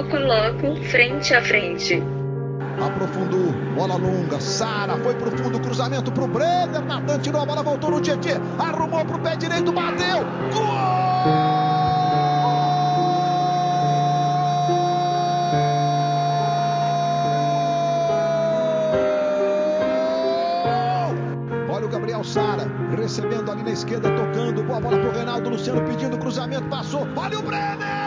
loco loco, frente a frente. Aprofundou, bola longa, Sara foi pro fundo, cruzamento pro Brenner, Natan tirou a bola, voltou no Tietê, arrumou pro pé direito, bateu, gol! Gabriel Sara recebendo ali na esquerda, tocando, boa bola pro Reinaldo, Luciano pedindo cruzamento, passou, olha o Brenner,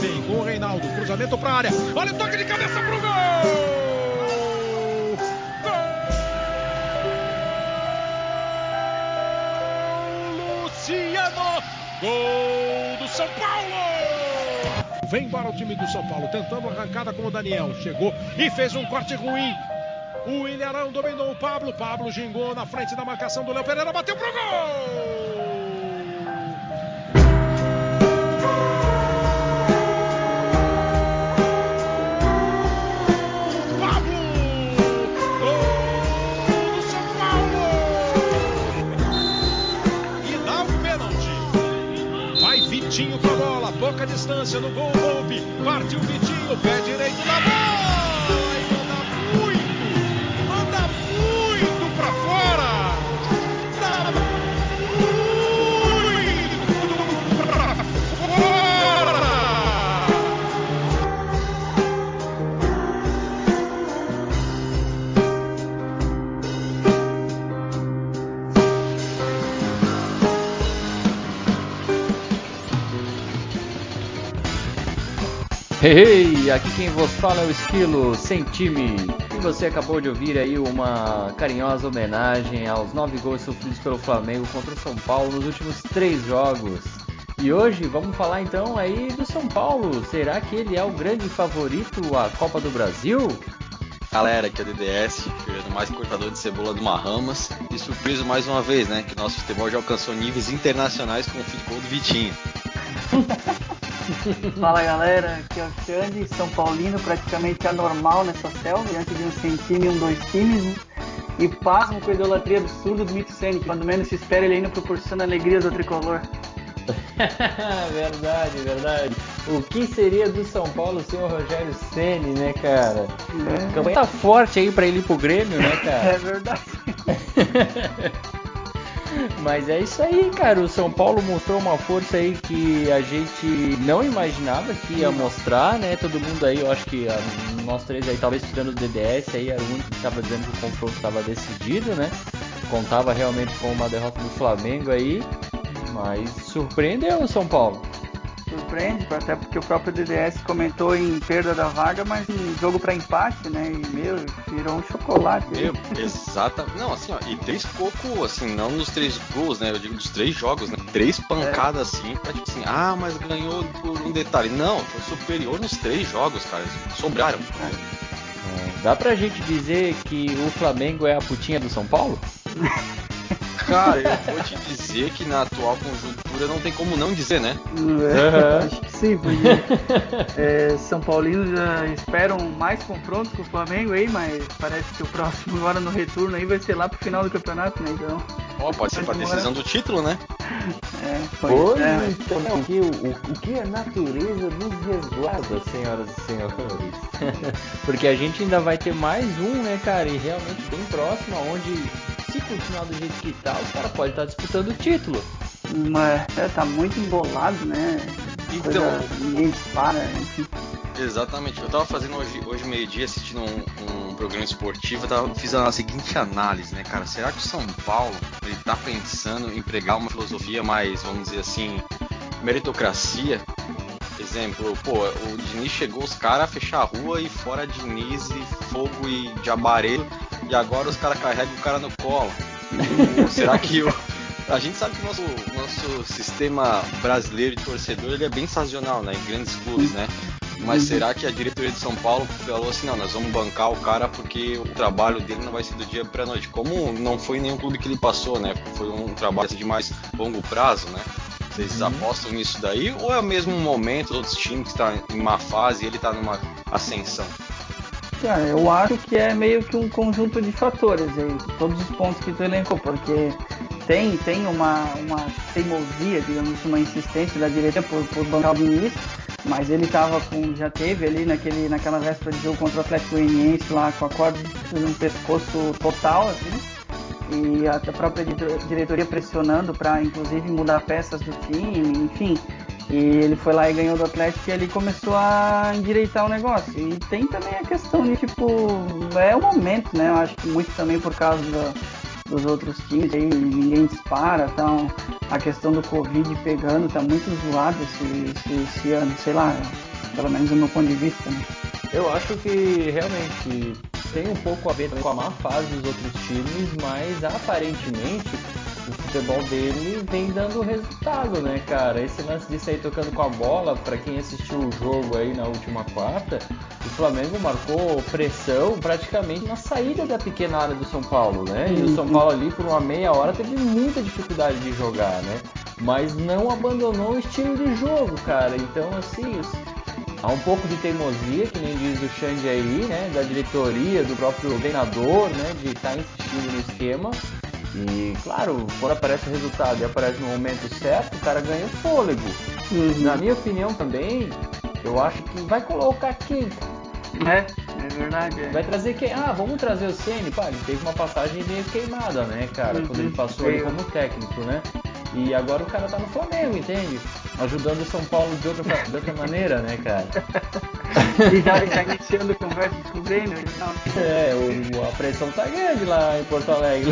bem com o Reinaldo. Cruzamento para área. Olha o toque de cabeça pro gol! Gol! Luciano! Gol do São Paulo! Vem embora o time do São Paulo, tentando arrancada com o Daniel. Chegou e fez um corte ruim. O Ilharão dominou o Pablo. Pablo gingou na frente da marcação do Léo Pereira. Bateu pro gol! No gol, Volpe. Partiu Hey, aqui quem vos fala é o Esquilo, sem time. E você acabou de ouvir aí uma carinhosa homenagem aos nove gols sofridos pelo Flamengo contra o São Paulo nos últimos três jogos. E hoje vamos falar então aí do São Paulo. Será que ele é o grande favorito à Copa do Brasil? Galera, aqui é o DDS, o mais cortador de cebola do Mahamas. E surpreso mais uma vez, né? Que nosso futebol já alcançou níveis internacionais com o futebol do Vitinho. Fala galera, aqui é o Xande, São Paulino, praticamente anormal nessa selva, diante de um sem time e um dois times, né? E pasmo com a idolatria absurda do mito cênico, quando menos se espera ele ainda proporciona alegrias ao tricolor. verdade, verdade. O que seria do São Paulo sem o Rogério Ceni, né, cara? É. Campanha tá forte aí pra ele ir pro Grêmio, né, cara? É verdade. Mas é isso aí, cara. O São Paulo mostrou uma força aí que a gente não imaginava que ia mostrar, né? Todo mundo aí, eu acho que ah, nós três aí, talvez tirando o DDS, aí era o único que estava dizendo que o confronto estava decidido, né? Contava realmente com uma derrota do Flamengo aí, mas surpreendeu o São Paulo. Surpreende, até porque o próprio DDS comentou em perda da vaga, mas em jogo pra empate, né? E meu, virou um chocolate. Meu, exata. Não, assim, ó, e três pouco, assim, não nos três gols, né? Eu digo dos três jogos, né? Três pancadas assim, pra tipo assim, ah, mas ganhou por um detalhe. Não, foi superior nos três jogos, cara. Sobraram. É, dá pra gente dizer que o Flamengo é a putinha do São Paulo? Cara, eu vou te dizer que na atual conjuntura não tem como não dizer, né? É, acho que sim, porque é, São Paulino já esperam mais confrontos com o Flamengo aí, mas parece que o próximo agora no retorno aí vai ser lá pro final do campeonato, né? Então. Ó, pode ser pra decisão do título, né? É, Pois pois é. então, o que, o, o que a natureza nos resguarda, senhoras e senhores. Porque a gente ainda vai ter mais um, né, cara? E realmente bem próximo, onde se continuar do jeito que tá, os caras podem estar disputando o título. Mas é, tá muito embolado, né? Então- Coisa, ninguém dispara, enfim. Exatamente. Eu tava fazendo hoje, hoje meio-dia assistindo um, um programa esportivo, eu tava, fiz a seguinte análise, né, cara? Será que o São Paulo ele tá pensando em pregar uma filosofia mais, vamos dizer assim, meritocracia? Exemplo, pô, o Diniz chegou os caras a fechar a rua e fora Diniz e fogo e diabareiro, e agora os caras carregam o cara no colo. Será que o. A gente sabe que o nosso, nosso sistema brasileiro de torcedor ele é bem sazonal, né? Em grandes clubes, né? Mas será que a diretoria de São Paulo falou assim, não, nós vamos bancar o cara porque o trabalho dele não vai ser do dia pra noite? Como não foi nenhum clube que ele passou, né? Foi um trabalho de mais longo prazo, né? Vocês apostam nisso daí? Ou é o mesmo momento, os outros times que estão em má fase e ele tá numa ascensão? Cara, eu acho que é meio que um conjunto de fatores aí, todos os pontos que tu elencou, porque tem, tem uma, uma teimosia, digamos uma insistência da diretoria por, por bancar o Diniz, mas ele tava com, já teve ali naquele, naquela véspera de jogo contra o Atlético Goianiense lá com a corda no pescoço total, assim, e a própria dire- diretoria pressionando para inclusive mudar peças do time, enfim. E ele foi lá e ganhou do Atlético e ali começou a endireitar o negócio. E tem também a questão de, tipo, é o momento, né? Eu acho que muito também por causa da- dos outros times aí, ninguém dispara, então a questão do Covid pegando tá muito zoado esse, esse, esse ano, sei lá, pelo menos do meu ponto de vista, né? Eu acho que realmente tem um pouco a ver com a má fase dos outros times, mas aparentemente o futebol dele vem dando resultado, né, cara? Esse lance de sair tocando com a bola, pra quem assistiu o jogo aí na última quarta, o Flamengo marcou pressão praticamente na saída da pequena área do São Paulo, né? E o São Paulo ali por uma meia hora teve muita dificuldade de jogar, né? Mas não abandonou o estilo de jogo, cara. Então, assim, Há um pouco de teimosia, que nem diz o Xande aí, né? Da diretoria, do próprio treinador, né? De estar insistindo no esquema. E, claro, quando aparece o resultado e aparece no momento certo, o cara ganha fôlego. Na minha opinião também, eu acho que vai colocar quem? É, é verdade. É. Vai trazer quem? Ah, vamos trazer o Ceni. Pá, ele teve uma passagem meio queimada, né, cara? Quando ele passou ali como técnico, né? E agora o cara tá no Flamengo, entende? Ajudando o São Paulo de outra, de outra maneira, né, cara? E já, já iniciando conversas com o Grêmio e tal. É, o- a pressão tá grande lá em Porto Alegre.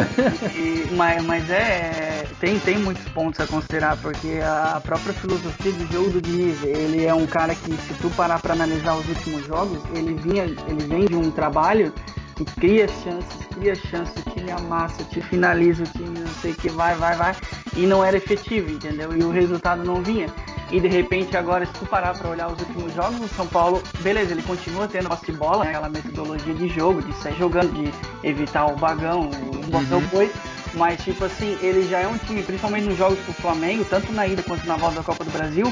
E- mas, mas é. Tem, tem muitos pontos a considerar, porque a própria filosofia de jogo do Diniz, ele é um cara que, se tu parar para analisar os últimos jogos, ele vinha, ele vem de um trabalho que cria chances, cria chances, o time amassa, o time finaliza, o time não sei o que, vai, vai, vai, e não era efetivo, entendeu? E o resultado não vinha. E de repente agora, se tu parar para olhar os últimos jogos, o São Paulo, beleza, ele continua tendo posse de bola, né, aquela metodologia de jogo, de sair jogando, de evitar o bagão, o botão foi, mas tipo assim, ele já é um time, principalmente nos jogos com o Flamengo, tanto na ida quanto na volta da Copa do Brasil,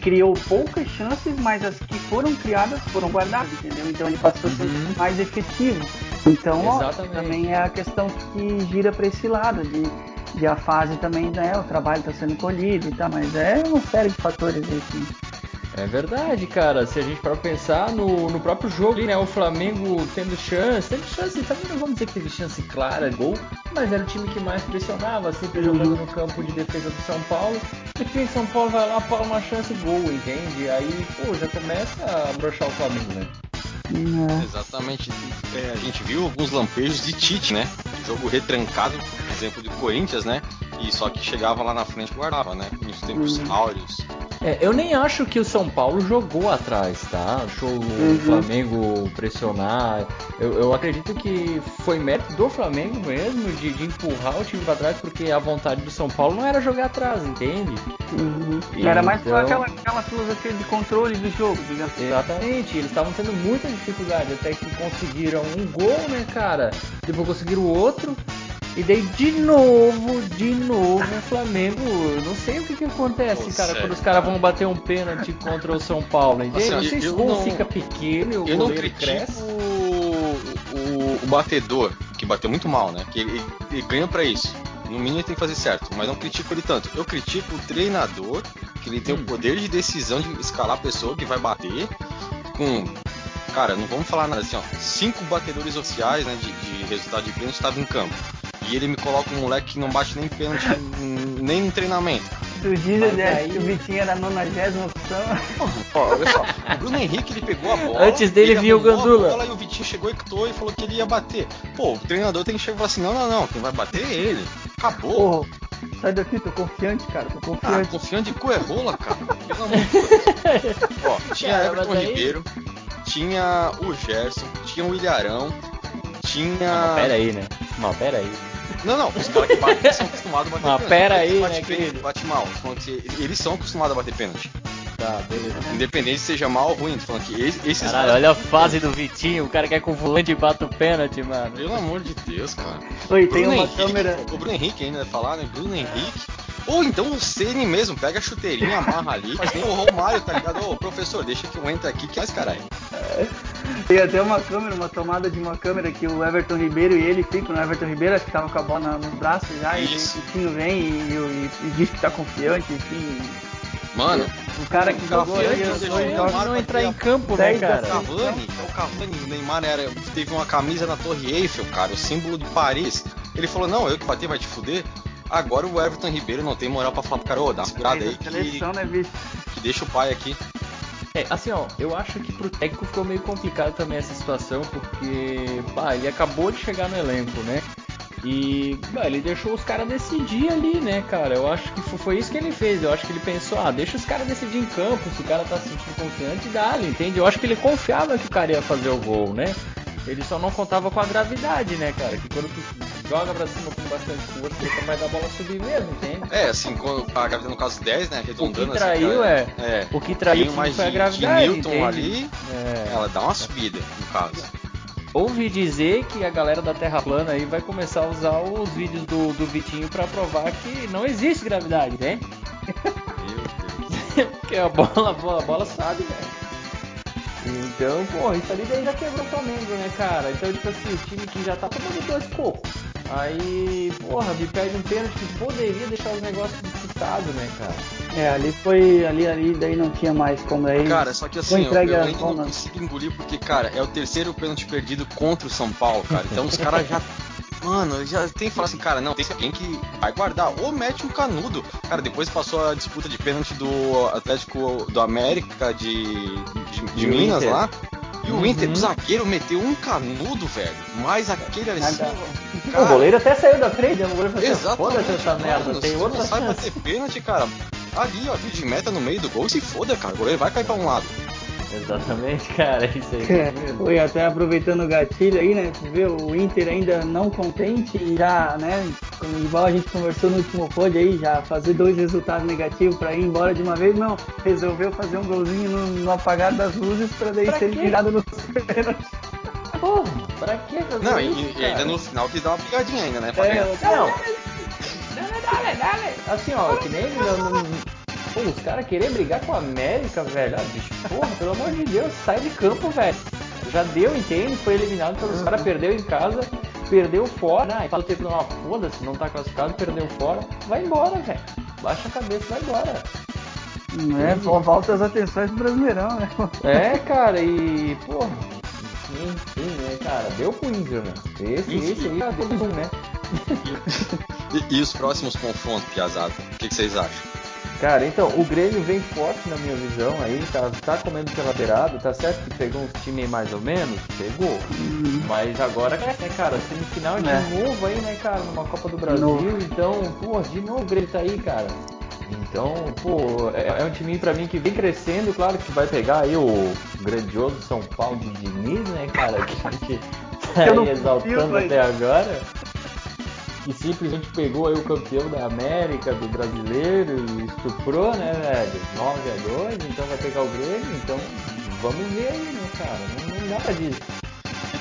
criou poucas chances, mas as que foram criadas foram guardadas, entendeu? Então ele passou a ser Uhum. mais efetivo. Então, ó, também é a questão que gira para esse lado, de, de a fase também, né? O trabalho está sendo colhido e tal, mas é uma série de fatores aí que. É verdade, cara. Se a gente para pensar no, no próprio jogo, né? O Flamengo tendo chance, teve chance, também não vamos dizer que teve chance clara de gol, mas era o time que mais pressionava, sempre jogando no campo de defesa do São Paulo. De repente, São Paulo vai lá, para uma chance gol, entende? Aí, pô, já começa a brochar o Flamengo, né? né, Exatamente. É, a gente viu alguns lampejos de Tite, né? Jogo retrancado, exemplo do Corinthians, né? E só que chegava lá na frente e guardava, né? Nos tempos Uhum. áureos. É, eu nem acho que o São Paulo jogou atrás, tá? Achou o Flamengo pressionar. Eu, eu acredito que foi mérito do Flamengo mesmo de, de empurrar o time pra trás, porque a vontade do São Paulo não era jogar atrás, entende? Uhum. E Era mais então- aquela, aquela filosofia de controle do jogo, digamos assim. Exatamente, eles estavam tendo muita dificuldade até que conseguiram um gol, né, cara? Depois conseguiram outro. E daí de novo, de novo o Flamengo. Eu não sei o que, que acontece, Pô, cara, sério, quando os caras cara. vão bater um pênalti contra o São Paulo. Entende? Assim, não sei se o gol não- fica pequeno e o Eu não goleiro critico cresce. o, o, o batedor, que bateu muito mal, né? Que ele, ele ganha pra isso. No mínimo ele tem que fazer certo, mas não critico ele tanto. Eu critico o treinador, que ele tem Hum. o poder de decisão de escalar a pessoa que vai bater com. Cara, não vamos falar nada assim, ó. Cinco batedores oficiais, né, de, de resultado de pênalti estavam em campo. E ele me coloca um moleque que não bate nem pênalti nem no treinamento. Tu diz Mas né, aí- que o Vitinho era a 90 opção. Ó, olha só, o Bruno Henrique ele pegou a bola. Antes dele ele vinha o arrumou a Gandula. bola e o Vitinho chegou e catou e falou que ele ia bater. Pô, o treinador tem que chegar e falar assim: não, não, não, quem vai bater é ele. Acabou. Pô, sai daqui, tô confiante, cara, tô Ah, confiante. de cu é rola, cara. Pelo amor de Deus. Ó, tinha Cara, Everton aí- Ribeiro, tinha o Gerson, tinha o Ilharão, tinha. Não, pera aí, né? Não, pera aí. Não, não, os caras que batem são acostumados a bater Mas pênalti. pera aí, bate né, pênalti, querido? Bate mal. Falando que Eles são acostumados a bater pênalti. Tá, beleza. Independente se seja mal ou ruim. Tô falando que es- esses Caralho, caras- olha a fase do Vitinho, o cara quer com o volante e bate o pênalti, mano. Pelo amor de Deus, cara. Oi, tem uma Henrique, câmera. O Bruno Henrique ainda vai falar, né? Bruno Henrique. Ou então o Ceni mesmo, pega a chuteirinha, amarra ali, faz nem o Romário, tá ligado? Ô, professor, deixa que eu entre aqui, que é mais caralho. Tem até uma câmera, uma tomada de uma câmera que o Everton Ribeiro e ele ficam. O Everton Ribeiro acho que tava com a bola nos braços já, Isso. e o Vitinho vem e, e- e diz que tá confiante, enfim. Mano, O cara que jogou aí Confiante, os dois jogos. Não entrar em campo, né, 10 da cara? o Cavani, é o Cavani, o Neymar era, teve uma camisa na Torre Eiffel, cara, o símbolo de Paris. Ele falou, não, eu que bati, vai te fuder. Agora o Everton Ribeiro não tem moral pra falar pro cara, ô, dá uma segurada aí que, Seleção, né, bicho? que deixa o pai aqui. É, assim, ó, eu acho que pro técnico ficou meio complicado também essa situação, porque, pá, ele acabou de chegar no elenco, né? E, bah, ele deixou os caras decidir ali, né, cara? Eu acho que fo- foi isso que ele fez. Eu acho que ele pensou, ah, deixa os caras decidir em campo, se o cara tá se sentindo confiante, dá-lhe, entende? Eu acho que ele confiava que o cara ia fazer o gol, né? Ele só não contava com a gravidade, né, cara? Que quando tu joga pra cima com bastante força, é capaz da bola subir mesmo, entende? É, assim, a gravida no caso 10, né, O que arredondando traiu assim, é, cara, é, o que traiu mais foi a de- gravidade, de Newton entende? ali, É. ela dá uma subida, no caso. Ouvi dizer que a galera da Terra plana aí vai começar a usar os vídeos do, do Vitinho pra provar que não existe gravidade, né? Meu Deus. Porque a bola, a bola, a bola sobe, velho. Então, pô, isso ali daí já quebrou o Flamengo, né, cara? Então, tipo assim, o time que já tá tomando dois cocos. Aí, porra, me perde um pênalti que poderia deixar os negócios disputados, né, cara? É, ali foi. Ali, ali, daí não tinha mais como aí. Cara, só que assim, eu, eu ainda não consigo engolir porque, cara, é o terceiro pênalti perdido contra o São Paulo, cara. Então os caras já. Mano, já tem que falar assim, cara, não, tem alguém que vai guardar. Ou mete um canudo. Cara, depois passou a disputa de pênalti do Atlético do América de, de, de Minas Inter. lá. E o Uhum. Inter, o zagueiro meteu um canudo, velho. Mas aquele ali. Assim, o goleiro até saiu da frente, né? O goleiro falou assim, Exatamente. foda-se essa mano, merda, se tem outra não sai chance. bater pênalti, cara. Ali, ó, vídeo de meta no meio do gol, se foda, cara. O goleiro vai cair pra um lado. Exatamente, cara, é isso aí. É, Oi, até aproveitando o gatilho aí, né? Tu vê o Inter ainda não contente e já, né? Igual a gente conversou no último pod aí, já fazer dois resultados negativos pra ir embora de uma vez, não. Resolveu fazer um golzinho no, no apagar das luzes pra daí Pra ser quê? nos pênaltis. Porra, pra que fazer Não, isso, e, e ainda no final quis dar uma pigadinha ainda, né? Pra É, ganhar. Não. Dale, dale, dale. Assim, ó, que nem. Não, não, pô, os caras querer brigar com a América, velho. Ah, bicho, porra, pelo amor de Deus, sai de campo, velho. Já deu, entende? Foi eliminado pelos caras, perdeu em casa, perdeu fora. Ah, fala o tempo não, foda-se, não tá classificado, perdeu fora. Vai embora, velho. Baixa a cabeça, vai embora. É, só volta as atenções do Brasileirão, né? É, cara, e. Porra. Enfim, né, cara? Deu pro Inter, né? Esse, Enfim. esse aí já deu zoom, né? E, e os próximos confrontos, Piazada? O que, que vocês acham? Cara, então, o Grêmio vem forte na minha visão aí, tá, tá comendo pela beirada, tá certo que pegou uns times aí mais ou menos? Pegou. Mas agora, né, cara, semifinal de É. novo aí, né, cara, numa Copa do Brasil, então, pô, de novo o Grêmio tá aí, cara. Então, pô, é, é um time pra mim que vem crescendo, claro que vai pegar aí o grandioso São Paulo de Diniz, né, cara, que a gente tá aí exaltando até agora que simplesmente pegou aí o campeão da América, do brasileiro e estuprou, né, velho? 9 a 2 então vai pegar o Grêmio, então vamos ver aí, né, cara? Não, não pra dizer.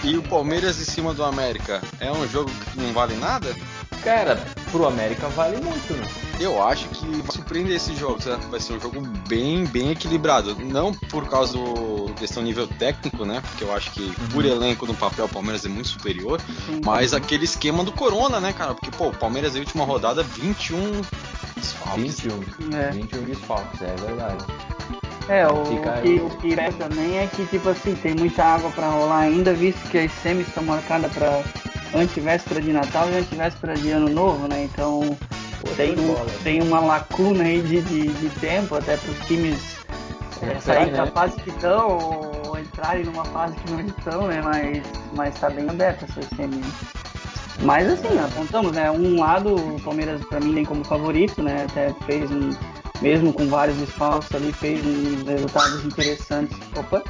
E o Palmeiras em cima do América é um jogo que não vale nada? Cara, pro América vale muito, né? Eu acho que vai surpreender esse jogo, certo? Vai ser um jogo bem, bem equilibrado. Não por causa do questão nível técnico, né? Porque eu acho que Uhum. por elenco no papel o Palmeiras é muito superior. Mas aquele esquema do Corona, né, cara? Porque, pô, o Palmeiras na última rodada 21 desfalques. 21. É. 21 desfalques, é verdade. É, o Fica- que, o que é também é que, tipo assim, tem muita água pra rolar ainda, visto que as semis estão marcadas pra antivéspera de Natal e antivéspera de Ano Novo, né? Então Pô, tem, um- bola. tem uma lacuna aí de, de, de tempo até pros times é, É, saírem né? da fase que estão ou entrarem numa fase que não estão, né? Mas, mas tá bem aberto essas semis. Mas assim, apontamos, né? Um lado, o Palmeiras pra mim tem como favorito, né? Até fez um, mesmo com vários desfalques ali, fez uns resultados interessantes. Opa,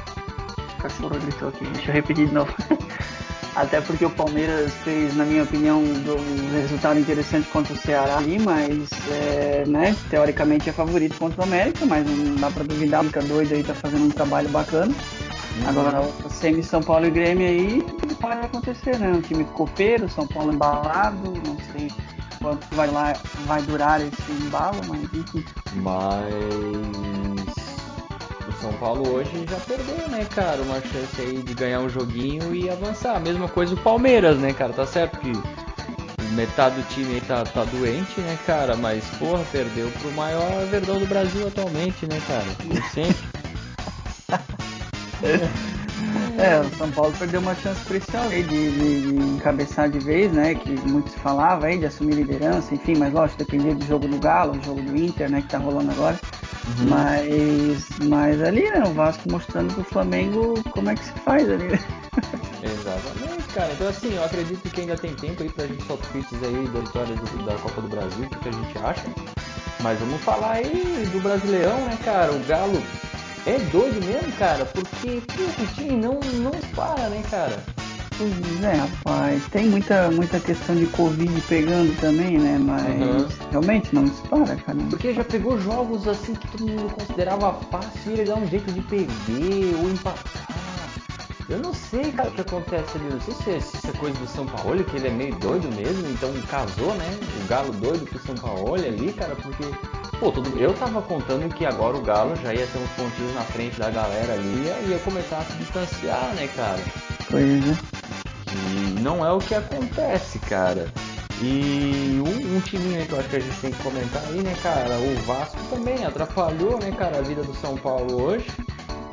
o cachorro gritou aqui, deixa eu repetir de novo. Até porque o Palmeiras fez, na minha opinião, um resultado interessante contra o Ceará ali, mas, é, né, teoricamente é favorito contra o América, mas não dá pra duvidar, fica doido aí, tá fazendo um trabalho bacana. Agora, o semi São Paulo e Grêmio aí, tudo pode acontecer, né? Um time copeiro, São Paulo embalado, não sei quanto que vai, lá, vai durar esse embalo, mas enfim. Mas São Paulo hoje já perdeu, né, cara? Uma chance aí de ganhar um joguinho e avançar. Mesma coisa o Palmeiras, né, cara? Tá certo que metade do time aí tá, tá doente, né, cara? Mas, porra, perdeu pro maior verdão do Brasil atualmente, né, cara? Como sempre. É, o São Paulo perdeu uma chance preciosa aí de, de, de encabeçar de vez, né? Que muito se falava aí de assumir liderança, enfim, mas lógico, dependia do jogo do Galo, do jogo do Inter, né? Que tá rolando agora. Mas, mas ali, né? O Vasco mostrando pro Flamengo como é que se faz ali, né? Exatamente, cara. Então, assim, eu acredito que ainda tem tempo aí pra gente tweets aí da vitória do- da Copa do Brasil, o que, a gente acha. Mas vamos falar aí do Brasileirão, né, cara? O Galo é doido mesmo, cara, porque o time não, não para, né, cara? Pois é, rapaz. Tem muita, muita questão de Covid pegando também, né? Mas Uhum. realmente não dispara, cara. Porque já pegou jogos assim que todo mundo considerava fácil e ele dá um jeito de perder ou empatar. Eu não sei, cara, o que acontece ali. Não sei se é, se é coisa do São Paulo, que ele é meio doido mesmo, então casou, né? O Galo doido com o São Paulo ali, cara, porque. Pô, todo... eu tava contando que agora o Galo já ia ter uns pontinhos na frente da galera ali e ia começar a se distanciar, né, cara? Pois é. E não é o que acontece, cara. E um, um timinho aí que eu acho que a gente tem que comentar aí, né, cara? O Vasco também atrapalhou, né, cara, a vida do São Paulo hoje.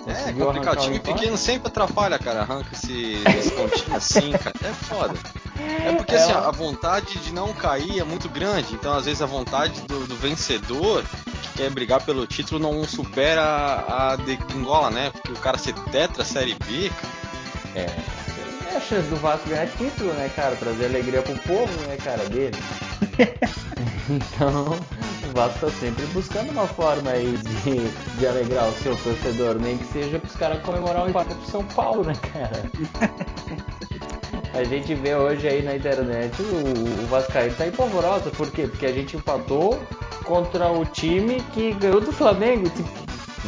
É Conseguiu complicado, arrancar o time pequeno sempre atrapalha, cara. Arranca esse, esse pontinho assim, cara. É foda. É porque É, assim, ó. a vontade de não cair é muito grande. Então, às vezes, a vontade do, do vencedor que quer brigar pelo título não supera a, a degringola, né? Porque o cara ser tetra Série B, cara. É, é chance do Vasco ganhar título, né, cara? Trazer alegria pro povo, né, cara, dele. então, o Vasco tá sempre buscando uma forma aí de, de alegrar o seu torcedor, nem que seja pros caras comemorar o empate pro São Paulo, né, cara? A gente vê hoje aí na internet o, o Vascaíno tá empolvorosa, por quê? Porque a gente empatou contra o time que ganhou do Flamengo.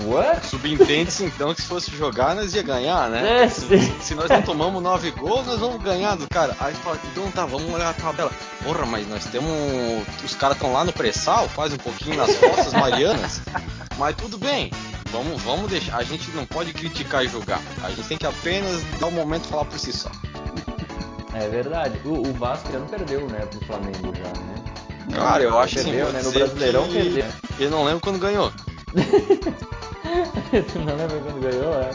What? Subentende-se então que se fosse jogar, nós ia ganhar, né? É, Assim, sim. se nós não tomamos nove gols, nós vamos ganhar do cara. Aí fala, então tá, vamos olhar a tabela. Porra, mas nós temos. Os caras estão lá no pré-sal, quase um pouquinho nas costas marianas. Mas tudo bem. Vamos, vamos deixar. A gente não pode criticar e julgar. A gente tem que apenas dar o momento e falar por si só. É verdade. O, o Vasco já não perdeu, né, pro Flamengo já, né? Cara, eu acho assim, perdeu, vou né? No Brasileirão que perdeu. Eu não lembro quando ganhou. Tu não lembra quando ganhou, é?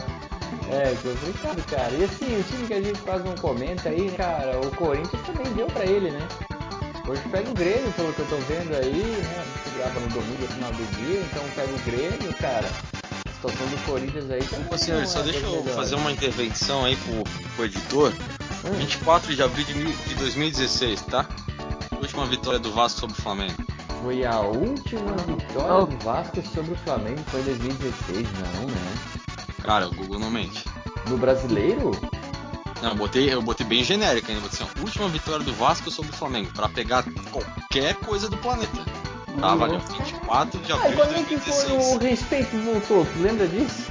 É, complicado, cara. E assim, o time que a gente quase não comenta aí, cara, o Corinthians também deu pra ele, né? Hoje pega o Grêmio, pelo que eu tô vendo aí, né? A gente grava no domingo, no final do dia, então pega o Grêmio, cara. A situação do Corinthians aí também. Ô senhor, só é deixa eu melhores. fazer uma intervenção aí pro, pro editor. Hum. 24 de abril de, mil- de 2016, tá? Última vitória do Vasco sobre o Flamengo. Foi a última vitória Oh. do Vasco sobre o Flamengo, foi em 2016, não, né? Cara, o Google não mente. No brasileiro? Não, eu botei, eu botei bem genérico ainda. Botei assim, ó, última vitória do Vasco sobre o Flamengo. Pra pegar qualquer coisa do planeta. Tava ali, ó, 24 de Ah, e abril quando de é que foi 2016. o respeito voltou? Tu lembra disso?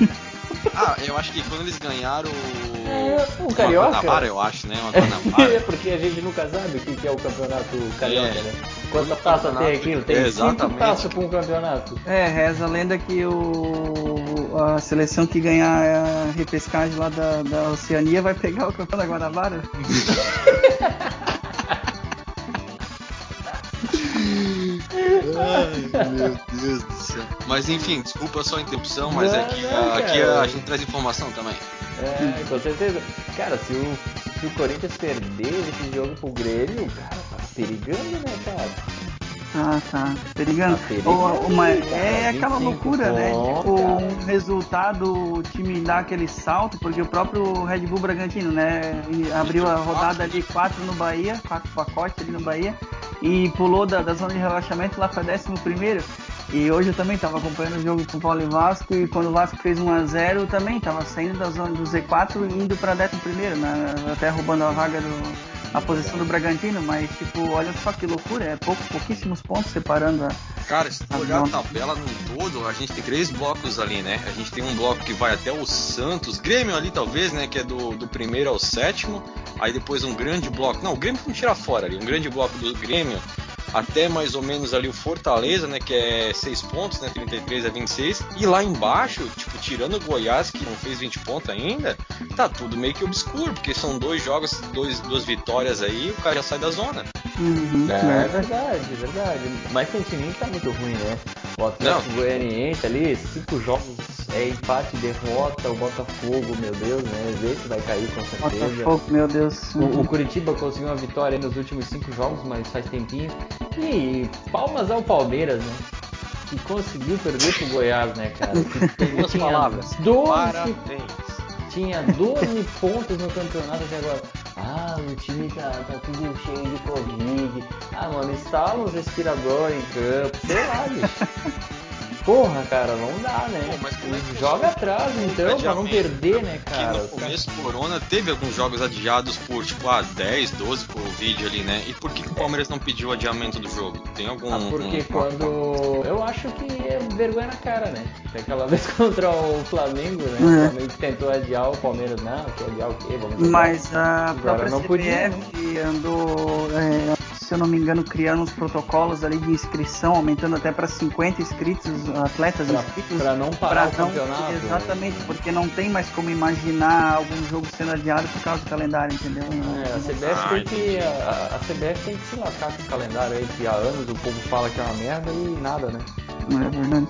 Ah, eu acho que quando eles ganharam o. É, o uma Carioca. Guanabara, eu acho, né? Uma É, Guanabara. porque a gente nunca sabe o que que é o campeonato carioca, É. né? Quanta taça tem aquilo? Tem É, cinco taças pra um campeonato. É, reza a lenda que o, a seleção que ganhar a repescagem lá da, da Oceania vai pegar o campeão da Guanabara. Ai, meu Deus do céu. Mas enfim, desculpa só a interrupção, mas Não, é que não, aqui cara. a gente traz informação também. É, com certeza. Cara, se o, se o Corinthians perder esse jogo pro Grêmio, cara, perigando, né, cara? Tá, tá. Perigando. Tá perigando, Uma- uma- é aquela 25 loucura, né? Tipo, cara. um resultado, o time dá aquele salto, porque o próprio Red Bull Bragantino, né? Abriu a rodada ali 4 no Bahia, 4 pacotes ali no Bahia, e pulou da, da zona de relaxamento lá para 11 primeiro. E hoje eu também estava acompanhando o jogo São Paulo e Vasco, e quando o Vasco fez 1x0, eu também estava saindo da zona do Z4 e indo para 11 primeiro, né? Até roubando a vaga do. A posição do Bragantino, mas tipo, olha só que loucura, é pouco, pouquíssimos pontos separando a, Cara, se tu olhar a não. tabela num todo, a gente tem três blocos ali, né? A gente tem um bloco que vai até o Santos, Grêmio ali talvez, né? Que é do, do primeiro ao sétimo. Aí depois um grande bloco. Não, o Grêmio vamos tirar fora ali. Um grande bloco do Grêmio até mais ou menos ali o Fortaleza, né? Que é 6 pontos, né? 33 a 26. E lá embaixo, tipo, tirando o Goiás, que não fez 20 pontos ainda, tá tudo meio que obscuro, porque são dois jogos, dois, duas vitórias aí, o cara já sai da zona. Uhum, É, né? verdade, é verdade. Mas tem time que tá muito ruim, né? O Atlético Não. Goianiense ali, cinco jogos é empate, derrota, o Botafogo, meu Deus, né? Vê se vai cair com certeza. Botafogo, meu Deus. O, o Curitiba conseguiu uma vitória aí nos últimos cinco jogos, mas faz tempinho. E palmas ao Palmeiras, né? Que conseguiu perder pro Goiás, né, cara? Que tem- Duas palavras. 12 Parabéns. tinha 12 pontos no campeonato até agora. Ah, o time tá, tá tudo cheio de Covid. Ah, mano, instala uns respiradores em campo. Sei lá, bicho. Porra, cara, não dá, né? Pô, mas como é que Joga atrás, então, pra não perder, né, Que cara? no Os caras- começo Corona teve alguns jogos adiados por tipo ah, 10, 12 Covid ali, né? E por que, que o Palmeiras não pediu adiamento do jogo? Tem algum. Ah, porque um- quando. Eu acho que é vergonha na cara, né? Tem aquela vez contra o Flamengo, né? É. O Flamengo tentou adiar o Palmeiras, não, quer adiar o quê? Vamos. Mas a Agora própria não podia, CBF andou, é, se eu não me engano, criando uns protocolos ali de inscrição, aumentando até para 50 inscritos, atletas Pra, inscritos. pra não parar pra o campeonato. né? Exatamente, porque não tem mais como imaginar algum jogo sendo adiado por causa do calendário, entendeu? Não- É, a CBF, tem que, a, a CBF tem que se lascar com esse calendário aí, que há anos o povo fala que é uma merda e nada, né? não é verdade.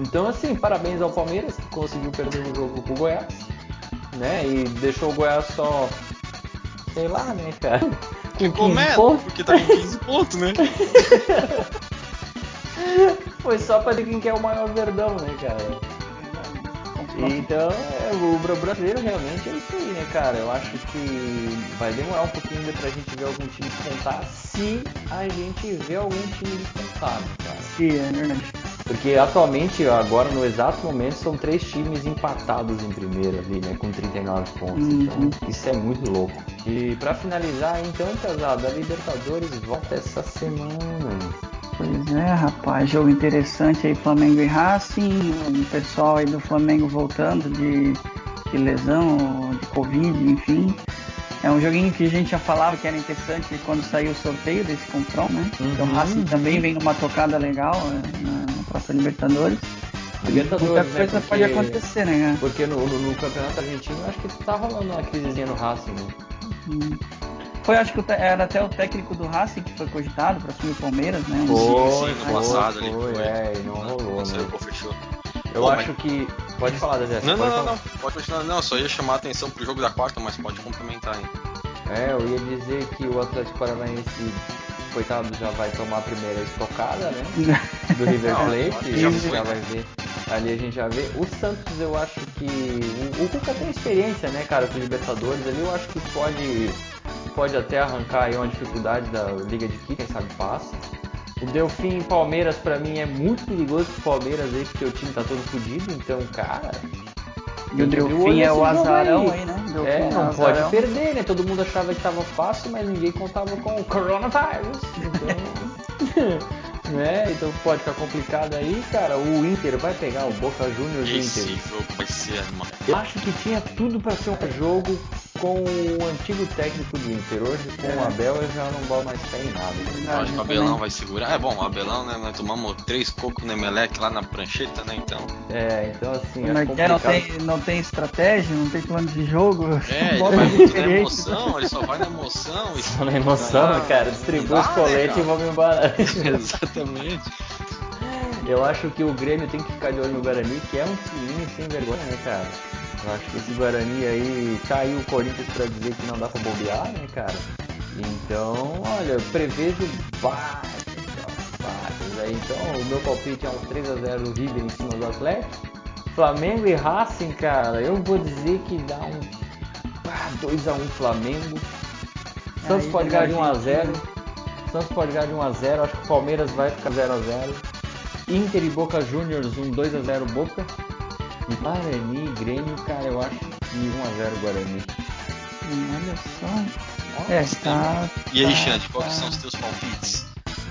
Então, assim, parabéns ao Palmeiras, que conseguiu perder o jogo com o Goiás, né? E deixou o Goiás só, sei lá, né, cara? Com Ficou 15 merda, pontos. porque tá com 15 pontos, né? Foi só pra ver quem que é o maior verdão, né, cara? Então, é, o bra- brasileiro realmente é isso aí, né, cara? Eu acho que vai demorar um pouquinho ainda pra gente ver algum time despontar, se a gente vê algum time despontar, né, cara? Sim, é verdade. Porque atualmente, agora no exato momento, são três times empatados em primeiro ali, né? Com 39 pontos. Uhum. Então, isso é muito louco. E pra finalizar, então, pesado, a Libertadores volta essa semana. Pois é, rapaz, jogo interessante aí, Flamengo e Racing, o pessoal aí do Flamengo voltando de, de lesão, de Covid, enfim. É um joguinho que a gente já falava que era interessante quando saiu o sorteio desse confronto, né? Então o Uhum. Racing também vem numa tocada legal é, própria Libertadores. Libertadores, Muita né, coisa porque- pode acontecer, né? Porque no, no- no campeonato argentino, eu acho que tá rolando uma crisezinha no Racing, né? Hum. Foi, acho que era até o técnico do Racing que foi cogitado para assumir o Palmeiras, né? Foi, sim, no foi, passado ali foi, foi. é, e não rolou, Não saiu né? o fechou. Eu Pô, acho que... Pode falar, Dedé. Não, pode não, não, falar. não. Pode continuar. Não, só ia chamar a atenção pro jogo da quarta, mas pode complementar aí. É, eu ia dizer que o Atlético Paranaense, coitado, já vai tomar a primeira estocada, né? Do River Plate, e já a gente foi, já vai ver. Ali a gente já vê. O Santos, eu acho que. O, o Cuca tem experiência, né, cara, com o Libertadores ali. Eu acho que pode, pode até arrancar aí uma dificuldade da Liga de quem sabe passa. O Delfim e Palmeiras, pra mim, é muito perigoso pro Palmeiras aí, porque o time tá todo fodido. Então, cara. E o Delfim é o jogo azarão aí, né? Delfim É, o não azarão. pode perder, né? Todo mundo achava que tava fácil, mas ninguém contava com o coronavírus. Então, né? Então pode ficar complicado aí, cara. O Inter vai pegar o Boca Juniors do Esse Inter. jogo vai ser animal. Eu acho que tinha tudo para ser um jogo com o antigo técnico do Inter. Hoje, com o Abel, eu já não boto mais fé em nada. Eu acho que o Abelão vai segurar. É bom, o Abelão, né? Nós tomamos três cocos no Emelec lá na prancheta, né? Então. É, então assim. É é? Não tem, não tem estratégia, não tem plano de jogo. É, ele vai muito na emoção, ele só vai na emoção. E... Só na emoção, ah, cara. Distribui os coletes né, e vamos embora. Exatamente. Eu acho que o Grêmio tem que ficar de olho no Guarani, que é um time sem vergonha, né, cara? Eu acho que esse Guarani aí aí o Corinthians para dizer que não dá para bobear, né, cara? Então, olha, eu prevejo baixas, baixas aí. Então, o meu palpite é um 3x0 do River em cima do Atlético. Flamengo e Racing, cara, eu vou dizer que dá um ah, 2x1 Flamengo. Santos aí, pode ganhar de 1x0. Santos pode ganhar de 1x0. Acho que o Palmeiras vai ficar 0x0. Inter e Boca Juniors, um 2x0 Boca. Guarani e Grêmio, cara, eu acho que 1x0 Guarani. Olha só. é, tá. E aí, tá, Xande, quais tá. são os teus palpites?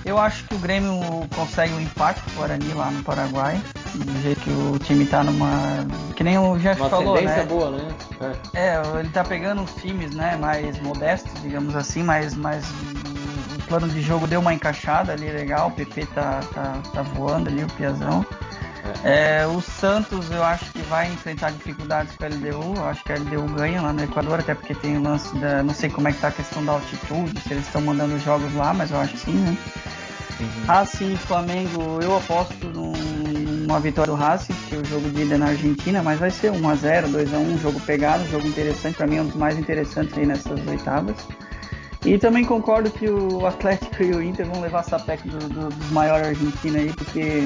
Eu acho que o Grêmio consegue um empate com o Guarani lá no Paraguai. Do jeito que o time tá numa. Que nem o Jeff Uma falou, tendência né? boa, né? É. É, ele tá pegando uns times, né, mais modestos, digamos assim, mas, mas o plano de jogo deu uma encaixada ali legal, o PP tá, tá, tá voando ali, o Piazão. É, o Santos eu acho que vai enfrentar dificuldades com a LDU, eu acho que a LDU ganha lá no Equador, até porque tem o lance da. não sei como é que tá a questão da altitude, se eles estão mandando jogos lá, mas eu acho que sim, né? Uhum. Racing Flamengo, eu aposto num- numa vitória do Racing, que o jogo de ida é na Argentina, mas vai ser 1x0, 2x1, um jogo pegado, um jogo interessante, para mim é um dos mais interessantes aí nessas oitavas. E também concordo que o Atlético e o Inter vão levar sapeco do, do, dos maiores argentinos aí, porque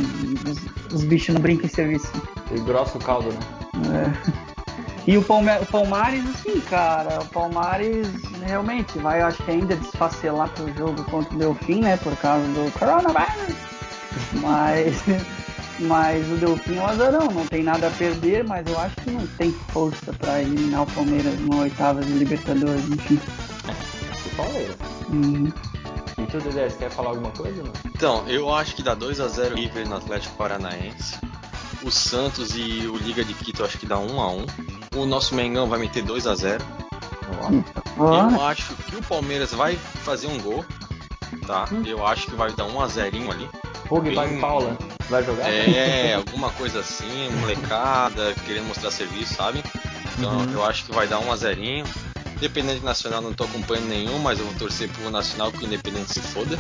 os, os bichos não brincam em serviço. E grosso caldo, né? É. E o, Palme o Palmares, assim, cara, o Palmares realmente vai, eu acho que ainda desfacelar pro jogo contra o Delfim, né, por causa do coronavírus. Mas, mas o Delfim é um azarão, não tem nada a perder, mas eu acho que não tem força pra eliminar o Palmeiras numa oitava de Libertadores, enfim. Palmeiras. Hum, E tu, Dedé, você quer falar alguma coisa ou não? Então, eu acho que dá 2x0 River no Atlético Paranaense. O Santos e o Liga de Quito eu acho que dá 1x1. O nosso Mengão vai meter 2x0. Eu acho que o Palmeiras vai fazer um gol. Tá? Eu acho que vai dar 1x0 ali. Pogba Bem- e Paula. Vai jogar? É, alguma coisa assim, molecada, querendo mostrar serviço, sabe? Então Uhum. eu acho que vai dar 1 a 0 Independente Nacional não tô acompanhando nenhum, mas eu vou torcer pro Nacional que o Independente se foda.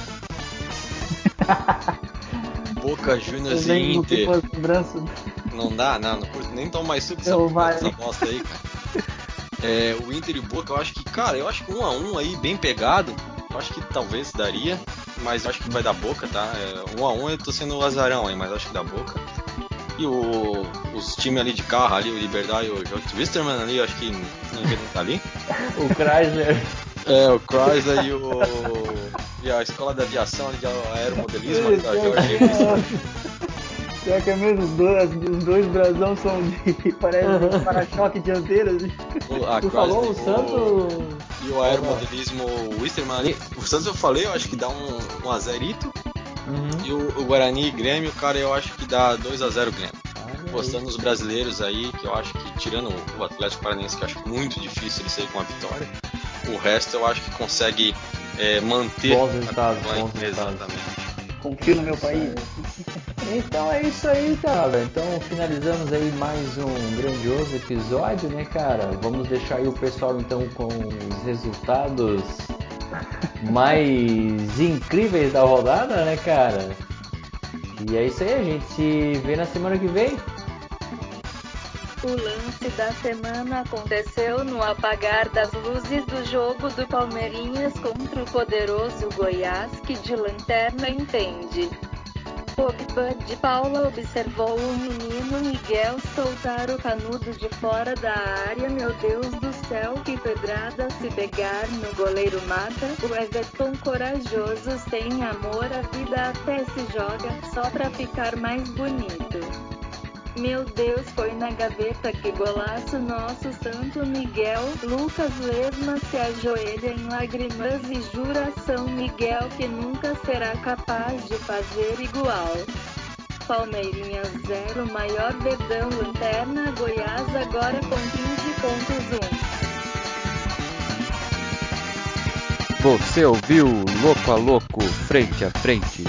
Boca Juniors e Inter. Não dá, não, não curto nem tomar mais suco Então vai. dessa bosta aí, cara. É, o Inter e o Boca, eu acho que, cara, eu acho que um a um aí, bem pegado. Eu acho que talvez daria, mas eu acho que vai dar Boca, tá? É, um a um eu tô sendo o azarão aí, mas eu acho que dá Boca. E o, os times ali de carro, ali, o Liberdade e o Jorge Twisterman ali, eu acho que nem estar ali. O Chrysler. É, o Chrysler e o. E a escola de aviação ali de aeromodelismo ali da Jorge Será que é mesmo? Os dois, os dois brasão são de. parece um para-choque dianteiro. assim. O- a Tu Chrysler falou e o Santos. E o aeromodelismo Wisterman ali. O Santos eu falei, eu acho que dá um, um a zerito. Uhum. E o, o Guarani e Grêmio, cara, eu acho que dá 2 a 0 Grêmio. Aí. Postando os brasileiros aí, que eu acho que, tirando o Atlético Paranaense, que eu acho muito difícil ele sair com a vitória, o resto eu acho que consegue é, manter. Bons resultados, a. Exatamente. Confio no meu país. Então é isso aí, cara. Então finalizamos aí mais um grandioso episódio, né, cara? Vamos deixar aí o pessoal então com os resultados mais incríveis da rodada, né, cara? E é isso aí, a gente se vê na semana que vem. O lance da semana aconteceu no apagar das luzes do jogo do Palmeirinhas contra o poderoso Goiás, que de lanterna entende. Pogba de Paula observou o menino Miguel soltar o canudo de fora da área. Meu Deus do céu, que pedrada se pegar no goleiro mata. O Everton corajoso sem amor à vida até se joga só pra ficar mais bonito. Meu Deus, foi na gaveta que golaço nosso Santo Miguel. Lucas Lesma se ajoelha em lágrimas e jura São Miguel que nunca será capaz de fazer igual. Palmeirinhas 0, maior verdão, lanterna, Goiás, agora com 15 pontos 1. Você ouviu Louco a Louco Frente a Frente.